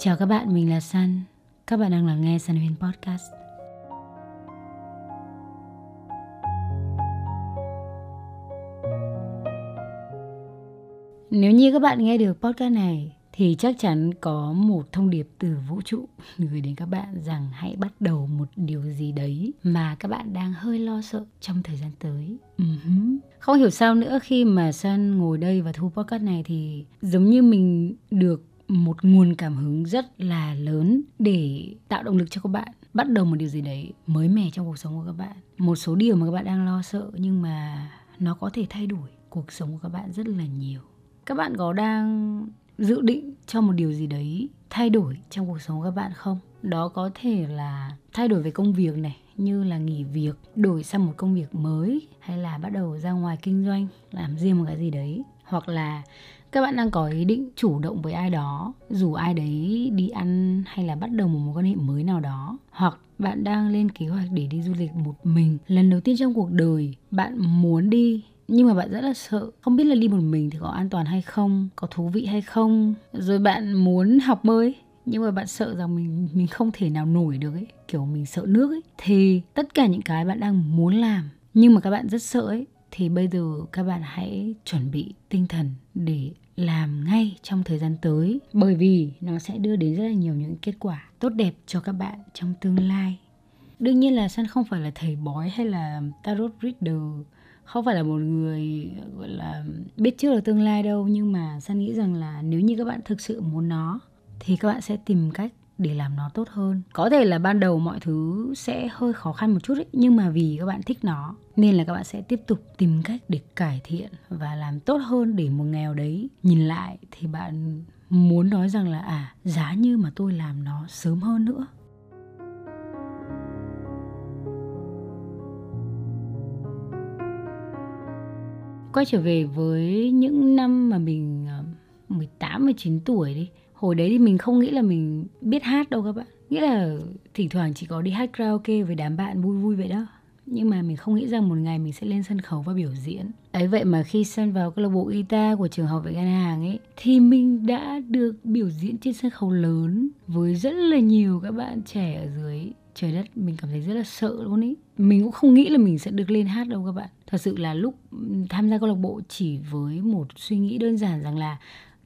Chào các bạn, mình là Sun. Các bạn đang lắng nghe Sun Huyền Podcast. Nếu như các bạn nghe được podcast này thì chắc chắn có một thông điệp từ vũ trụ gửi đến các bạn rằng hãy bắt đầu một điều gì đấy mà các bạn đang hơi lo sợ trong thời gian tới. Uh-huh. Không hiểu sao nữa khi mà Sun ngồi đây và thu podcast này thì giống như mình được một nguồn cảm hứng rất là lớn để tạo động lực cho các bạn. Bắt đầu một điều gì đấy mới mẻ trong cuộc sống của các bạn. Một số điều mà các bạn đang lo sợ nhưng mà nó có thể thay đổi cuộc sống của các bạn rất là nhiều. Các bạn có đang dự định cho một điều gì đấy thay đổi trong cuộc sống của các bạn không? Đó có thể là thay đổi về công việc này, như là nghỉ việc, đổi sang một công việc mới, hay là bắt đầu ra ngoài kinh doanh, làm riêng một cái gì đấy. Hoặc là các bạn đang có ý định chủ động với ai đó, dù ai đấy đi ăn hay là bắt đầu một mối quan hệ mới nào đó, hoặc bạn đang lên kế hoạch để đi du lịch một mình. Lần đầu tiên trong cuộc đời bạn muốn đi, nhưng mà bạn rất là sợ. Không biết là đi một mình thì có an toàn hay không, có thú vị hay không. Rồi bạn muốn học bơi, nhưng mà bạn sợ rằng mình mình không thể nào nổi được ấy. Kiểu mình sợ nước ấy. Thì tất cả những cái bạn đang muốn làm, nhưng mà các bạn rất sợ ấy thì bây giờ các bạn hãy chuẩn bị tinh thần để làm ngay trong thời gian tới. Bởi vì nó sẽ đưa đến rất là nhiều những kết quả tốt đẹp cho các bạn trong tương lai. Đương nhiên là san không phải là thầy bói hay là tarot reader, không phải là một người, gọi là, biết trước được tương lai đâu. Nhưng mà san nghĩ rằng là nếu như các bạn thực sự muốn nó, thì các bạn sẽ tìm cách để làm nó tốt hơn. Có thể là ban đầu mọi thứ sẽ hơi khó khăn một chút ấy, nhưng mà vì các bạn thích nó nên là các bạn sẽ tiếp tục tìm cách để cải thiện và làm tốt hơn để một nghèo đấy nhìn lại thì bạn muốn nói rằng là à giá như mà tôi làm nó sớm hơn nữa. Quay trở về với những năm mà mình ờ, 18 19 tuổi đi hồi đấy thì mình không nghĩ là mình biết hát đâu các bạn. Nghĩa là thỉnh thoảng chỉ có đi hát karaoke với đám bạn vui vui vậy đó. Nhưng mà mình không nghĩ rằng một ngày mình sẽ lên sân khấu và biểu diễn. Ấy, vậy mà khi sân vào câu lạc bộ guitar của trường học về ngân hàng ấy, thì mình đã được biểu diễn trên sân khấu lớn với rất là nhiều các bạn trẻ ở dưới. Trời đất, mình cảm thấy rất là sợ luôn ý. Mình cũng không nghĩ là mình sẽ được lên hát đâu các bạn. Thật sự là lúc tham gia câu lạc bộ chỉ với một suy nghĩ đơn giản rằng là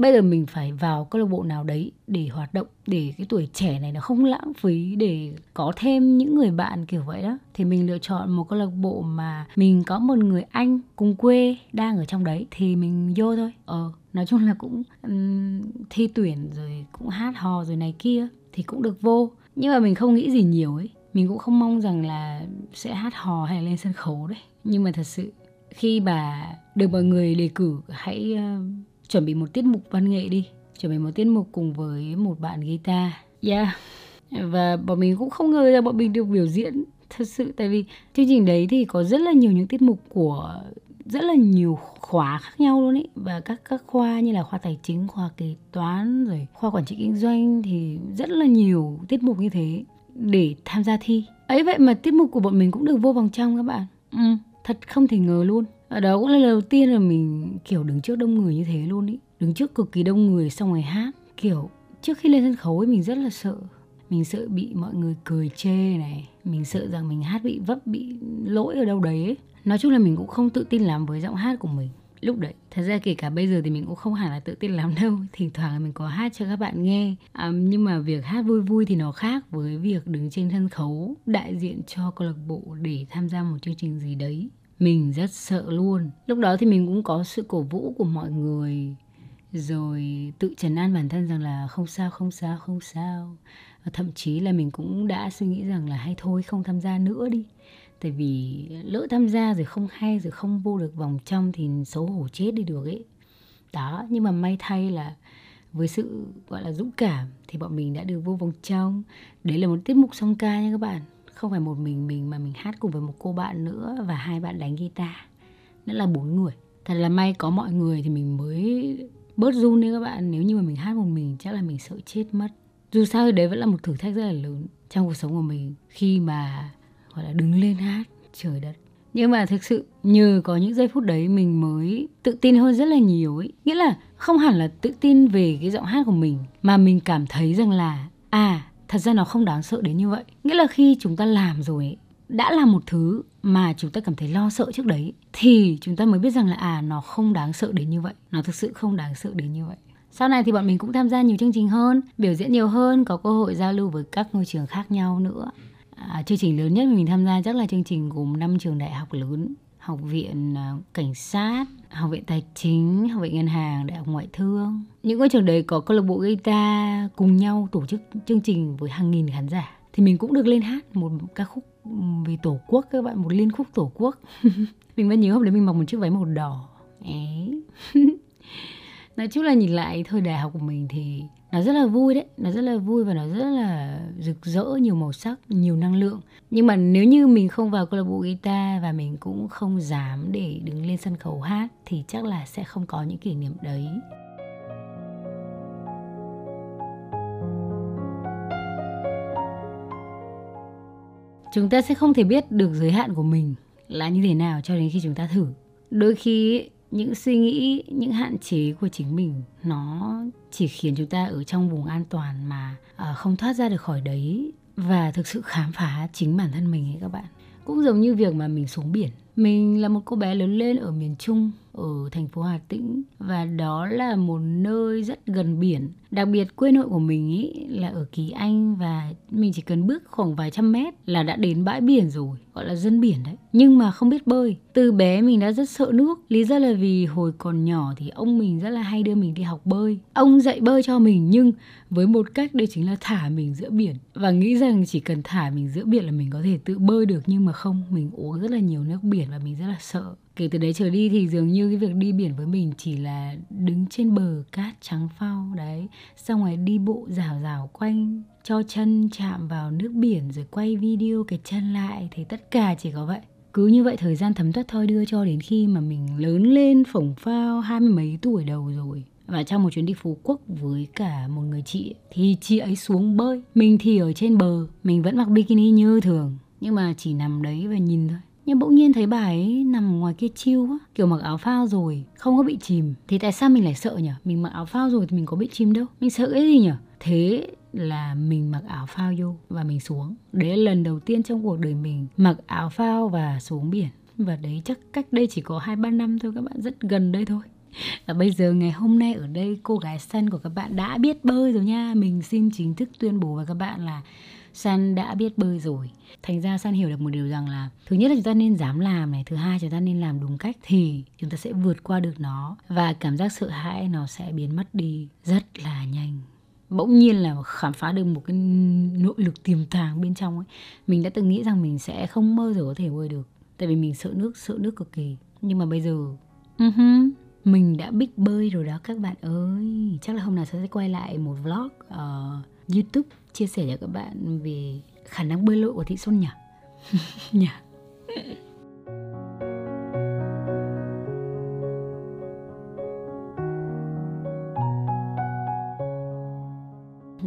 bây giờ mình phải vào câu lạc bộ nào đấy để hoạt động để cái tuổi trẻ này nó không lãng phí để có thêm những người bạn kiểu vậy đó. Thì mình lựa chọn một câu lạc bộ mà mình có một người anh cùng quê đang ở trong đấy thì mình vô thôi. Ờ nói chung là cũng um, thi tuyển rồi cũng hát hò rồi này kia thì cũng được vô. Nhưng mà mình không nghĩ gì nhiều ấy. Mình cũng không mong rằng là sẽ hát hò hay lên sân khấu đấy. Nhưng mà thật sự khi bà được mọi người đề cử hãy uh, chuẩn bị một tiết mục văn nghệ đi. Chuẩn bị một tiết mục cùng với một bạn guitar. Yeah và bọn mình cũng không ngờ là bọn mình được biểu diễn thật sự. Tại vì chương trình đấy thì có rất là nhiều những tiết mục của rất là nhiều khóa khác nhau luôn ý. Và các các khoa như là khoa tài chính khoa kế toán rồi khoa quản trị kinh doanh thì rất là nhiều tiết mục như thế để tham gia thi. Ấy vậy mà tiết mục của bọn mình cũng được vô vòng trong các bạn. Ừ, thật không thể ngờ luôn ở đó cũng là lần đầu tiên là mình kiểu đứng trước đông người như thế luôn ý. Đứng trước cực kỳ đông người xong rồi hát kiểu trước khi lên sân khấu ấy mình rất là sợ. Mình sợ bị mọi người cười chê này mình sợ rằng mình hát bị vấp bị lỗi ở đâu đấy ấy. nói chung là mình cũng không tự tin lắm với giọng hát của mình lúc đấy. Thật ra kể cả bây giờ thì mình cũng không hẳn là tự tin lắm đâu. Thỉnh thoảng mình có hát cho các bạn nghe. À, nhưng mà việc hát vui vui thì nó khác với việc đứng trên sân khấu đại diện cho câu lạc bộ để tham gia một chương trình gì đấy mình rất sợ luôn. Lúc đó thì mình cũng có sự cổ vũ của mọi người. Rồi tự trấn an bản thân rằng là không sao không sao không sao. Và thậm chí là mình cũng đã suy nghĩ rằng là hay thôi, không tham gia nữa đi. Tại vì lỡ tham gia rồi không hay, rồi không vô được vòng trong thì xấu hổ chết đi được ấy. Đó, nhưng mà may thay là với sự, gọi là, dũng cảm thì bọn mình đã được vô vòng trong. Đấy là một tiết mục song ca nha các bạn không phải một mình mình mà mình hát cùng với một cô bạn nữa và hai bạn đánh guitar. Nữa là bốn người. Thật là may có mọi người thì mình mới bớt run đi các bạn. Nếu như mà mình hát một mình, chắc là mình sợ chết mất. Dù sao thì đấy vẫn là một thử thách rất là lớn trong cuộc sống của mình khi mà, gọi là, đứng lên hát. Trời đất. Nhưng mà thực sự nhờ có những giây phút đấy mình mới tự tin hơn rất là nhiều ấy. Nghĩa là không hẳn là tự tin về cái giọng hát của mình, mà mình cảm thấy rằng là à thật ra nó không đáng sợ đến như vậy. Nghĩa là khi chúng ta làm rồi ấy, đã là một thứ mà chúng ta cảm thấy lo sợ trước đấy thì chúng ta mới biết rằng là à nó không đáng sợ đến như vậy. Nó thực sự không đáng sợ đến như vậy. Sau này thì bọn mình cũng tham gia nhiều chương trình hơn biểu diễn nhiều hơn có cơ hội giao lưu với các ngôi trường khác nhau nữa. À, chương trình lớn nhất mình tham gia chắc là chương trình gồm 5 trường đại học lớn học viện à, cảnh sát, học viện tài chính, học viện ngân hàng, đại học ngoại thương. Những ngôi trường đấy có câu lạc bộ guitar cùng nhau tổ chức chương trình với hàng nghìn khán giả. Thì mình cũng được lên hát một ca khúc về tổ quốc các bạn, một liên khúc tổ quốc. Mình vẫn nhớ hôm đấy mình mặc một chiếc váy màu đỏ. Ấy. Nói chung là nhìn lại thời đại học của mình thì nó rất là vui đấy, nó rất là vui và nó rất là rực rỡ nhiều màu sắc, nhiều năng lượng. Nhưng mà nếu như mình không vào câu lạc bộ guitar và mình cũng không dám để đứng lên sân khấu hát, thì chắc là sẽ không có những kỷ niệm đấy. Chúng ta sẽ không thể biết được giới hạn của mình là như thế nào cho đến khi chúng ta thử. Đôi khi những suy nghĩ những hạn chế của chính mình nó chỉ khiến chúng ta ở trong vùng an toàn mà uh, không thoát ra được khỏi đấy và thực sự khám phá chính bản thân mình ấy các bạn. Cũng giống như việc mà mình xuống biển. Mình là một cô bé lớn lên ở miền trung ở thành phố Hà Tĩnh và đó là một nơi rất gần biển. Đặc biệt quê nội của mình ý là ở Kỳ Anh và mình chỉ cần bước khoảng vài trăm mét là đã đến bãi biển rồi, gọi là dân biển đấy. Nhưng mà không biết bơi. Từ bé mình đã rất sợ nước. Lý do là vì hồi còn nhỏ thì ông mình rất là hay đưa mình đi học bơi. Ông dạy bơi cho mình nhưng với một cách đây chính là thả mình giữa biển và nghĩ rằng chỉ cần thả mình giữa biển là mình có thể tự bơi được nhưng mà không, mình uống rất là nhiều nước biển và mình rất là sợ kể từ đấy trở đi thì dường như cái việc đi biển với mình chỉ là đứng trên bờ cát trắng phao, đấy. Xong rồi đi bộ rào rào quanh, cho chân chạm vào nước biển rồi quay video cái chân lại, thì tất cả chỉ có vậy. Cứ như vậy thời gian thấm thoát thôi đưa cho đến khi mà mình lớn lên, phổng phao, hai mươi mấy tuổi đầu rồi. Và trong một chuyến đi phú quốc với cả một người chị, thì chị ấy xuống bơi. Mình thì ở trên bờ, mình vẫn mặc bikini như thường, nhưng mà chỉ nằm đấy và nhìn thôi nhưng bỗng nhiên thấy bà ấy nằm ngoài kia chiêu á kiểu mặc áo phao rồi, không có bị chìm. Thì tại sao mình lại sợ nhỉ? Mình mặc áo phao rồi thì mình có bị chìm đâu. Mình sợ cái gì nhỉ? Thế là mình mặc áo phao vô và mình xuống. Đấy là lần đầu tiên trong cuộc đời mình mặc áo phao và xuống biển. Và đấy chắc cách đây chỉ có hai ba năm thôi, các bạn rất gần đây thôi. Và bây giờ ngày hôm nay ở đây, cô gái sân của các bạn đã biết bơi rồi nha. Mình xin chính thức tuyên bố với các bạn là San đã biết bơi rồi. Thành ra San hiểu được một điều rằng là thứ nhất là chúng ta nên dám làm này, thứ hai chúng ta nên làm đúng cách thì chúng ta sẽ vượt qua được nó và cảm giác sợ hãi nó sẽ biến mất đi rất là nhanh. Bỗng nhiên là khám phá được một cái nội lực tiềm tàng bên trong ấy. Mình đã từng nghĩ rằng mình sẽ không bao giờ có thể bơi được tại vì mình sợ nước sợ nước cực kỳ. Nhưng mà bây giờ uh-huh, mình đã biết bơi rồi đó các bạn ơi. Chắc là hôm nào sẽ quay lại một vlog uh, youtube chia sẻ cho các bạn về khả năng bơi lội của thị xuân nhỉ? Nhỉ?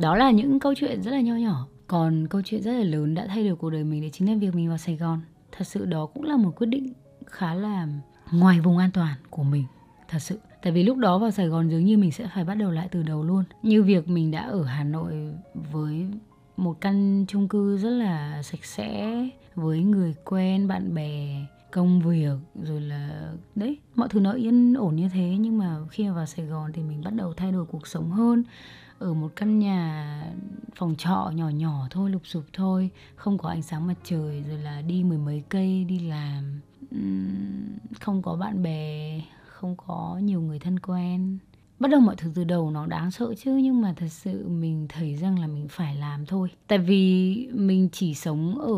Đó là những câu chuyện rất là nho nhỏ. Còn câu chuyện rất là lớn đã thay đổi cuộc đời mình đấy chính là việc mình vào sài gòn. Thật sự đó cũng là một quyết định khá là ngoài vùng an toàn của mình, thật sự tại vì lúc đó vào sài gòn dường như mình sẽ phải bắt đầu lại từ đầu luôn. Như việc mình đã ở hà nội với một căn chung cư rất là sạch sẽ, với người quen, bạn bè, công việc, rồi là, đấy, mọi thứ nó yên ổn như thế. Nhưng mà khi mà vào sài gòn thì mình bắt đầu thay đổi cuộc sống hơn. Ở một căn nhà phòng trọ nhỏ nhỏ thôi lục sụp thôi, không có ánh sáng mặt trời, rồi là đi mười mấy cây, đi làm không có bạn bè không có nhiều người thân quen. Bắt đầu mọi thứ từ đầu nó đáng sợ chứ, nhưng mà thật sự mình thấy rằng là mình phải làm thôi. Tại vì mình chỉ sống ở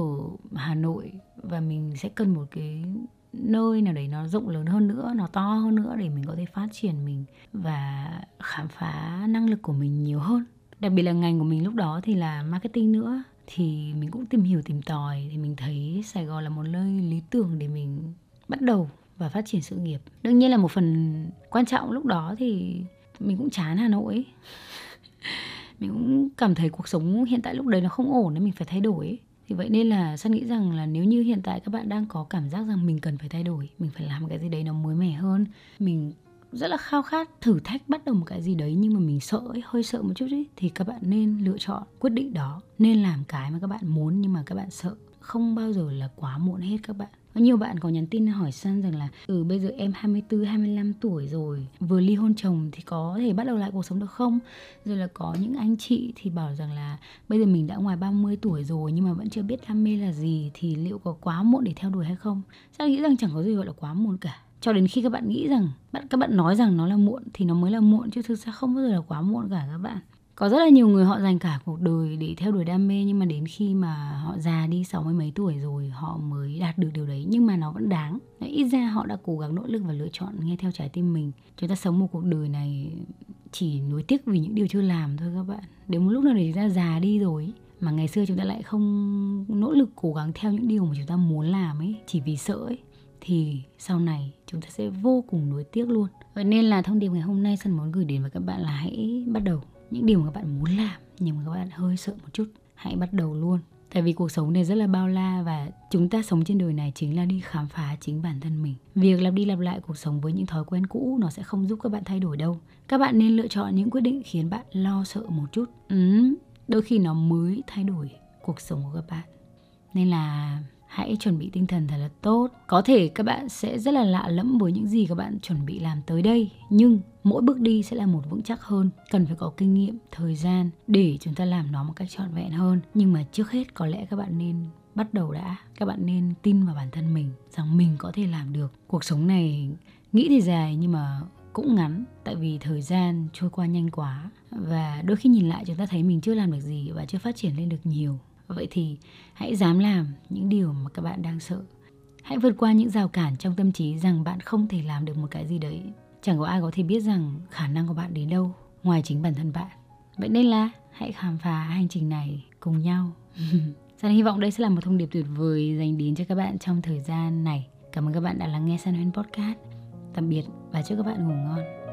hà nội và mình sẽ cần một cái nơi nào đấy nó rộng lớn hơn nữa, nó to hơn nữa để mình có thể phát triển mình và khám phá năng lực của mình nhiều hơn. Đặc biệt là ngành của mình lúc đó thì là marketing nữa, thì mình cũng tìm hiểu, tìm tòi thì mình thấy sài gòn là một nơi lý tưởng để mình bắt đầu và phát triển sự nghiệp. Đương nhiên là một phần quan trọng lúc đó thì mình cũng chán hà nội. Mình cũng cảm thấy cuộc sống hiện tại lúc đấy nó không ổn nên mình phải thay đổi. Thì vậy nên là San nghĩ rằng là nếu như hiện tại các bạn đang có cảm giác rằng mình cần phải thay đổi mình phải làm cái gì đấy nó mới mẻ hơn mình rất là khao khát thử thách bắt đầu một cái gì đấy nhưng mà mình sợ ấy, hơi sợ một chút ấy thì các bạn nên lựa chọn quyết định đó. Nên làm cái mà các bạn muốn nhưng mà các bạn sợ. Không bao giờ là quá muộn hết các bạn nhiều bạn có nhắn tin hỏi San rằng là Ừ bây giờ em 24, 25 tuổi rồi Vừa ly hôn chồng thì có thể bắt đầu lại cuộc sống được không? Rồi là có những anh chị thì bảo rằng là Bây giờ mình đã ngoài 30 tuổi rồi Nhưng mà vẫn chưa biết đam mê là gì Thì liệu có quá muộn để theo đuổi hay không? San nghĩ rằng chẳng có gì gọi là quá muộn cả. Cho đến khi các bạn nghĩ rằng bạn các bạn nói rằng nó là muộn thì nó mới là muộn chứ thực ra không bao giờ là quá muộn cả các bạn có rất là nhiều người họ dành cả cuộc đời để theo đuổi đam mê, nhưng mà đến khi mà họ già đi sáu mươi mấy tuổi rồi, họ mới đạt được điều đấy. Nhưng mà nó vẫn đáng. Ít ra họ đã cố gắng nỗ lực và lựa chọn nghe theo trái tim mình. Chúng ta sống một cuộc đời này chỉ nuối tiếc vì những điều chưa làm thôi các bạn. Đến một lúc nào để chúng ta già đi rồi mà ngày xưa chúng ta lại không nỗ lực cố gắng theo những điều mà chúng ta muốn làm ấy, chỉ vì sợ ấy, thì sau này chúng ta sẽ vô cùng nuối tiếc luôn. Vậy nên là thông điệp ngày hôm nay sân muốn gửi đến với các bạn là hãy bắt đầu những điều mà các bạn muốn làm nhưng mà các bạn hơi sợ một chút hãy bắt đầu luôn. Tại vì cuộc sống này rất là bao la và chúng ta sống trên đời này chính là đi khám phá chính bản thân mình. Việc lặp đi lặp lại cuộc sống với những thói quen cũ nó sẽ không giúp các bạn thay đổi đâu. Các bạn nên lựa chọn những quyết định khiến bạn lo sợ một chút. Ừ, đôi khi nó mới thay đổi cuộc sống của các bạn. Nên là hãy chuẩn bị tinh thần thật là tốt. Có thể các bạn sẽ rất là lạ lẫm với những gì các bạn chuẩn bị làm tới đây, nhưng mỗi bước đi sẽ là một vững chắc hơn. Cần phải có kinh nghiệm, thời gian để chúng ta làm nó một cách trọn vẹn hơn. Nhưng mà trước hết có lẽ các bạn nên bắt đầu đã. Các bạn nên tin vào bản thân mình rằng mình có thể làm được. Cuộc sống này nghĩ thì dài nhưng mà cũng ngắn, tại vì thời gian trôi qua nhanh quá. Và đôi khi nhìn lại chúng ta thấy mình chưa làm được gì và chưa phát triển lên được nhiều vậy thì hãy dám làm những điều mà các bạn đang sợ hãy vượt qua những rào cản trong tâm trí rằng bạn không thể làm được một cái gì đấy chẳng có ai có thể biết rằng khả năng của bạn đến đâu ngoài chính bản thân bạn vậy nên là hãy khám phá hành trình này cùng nhau San hy vọng đây sẽ là một thông điệp tuyệt vời dành đến cho các bạn trong thời gian này. Cảm ơn các bạn đã lắng nghe San Huyên Podcast. Tạm biệt và chúc các bạn ngủ ngon.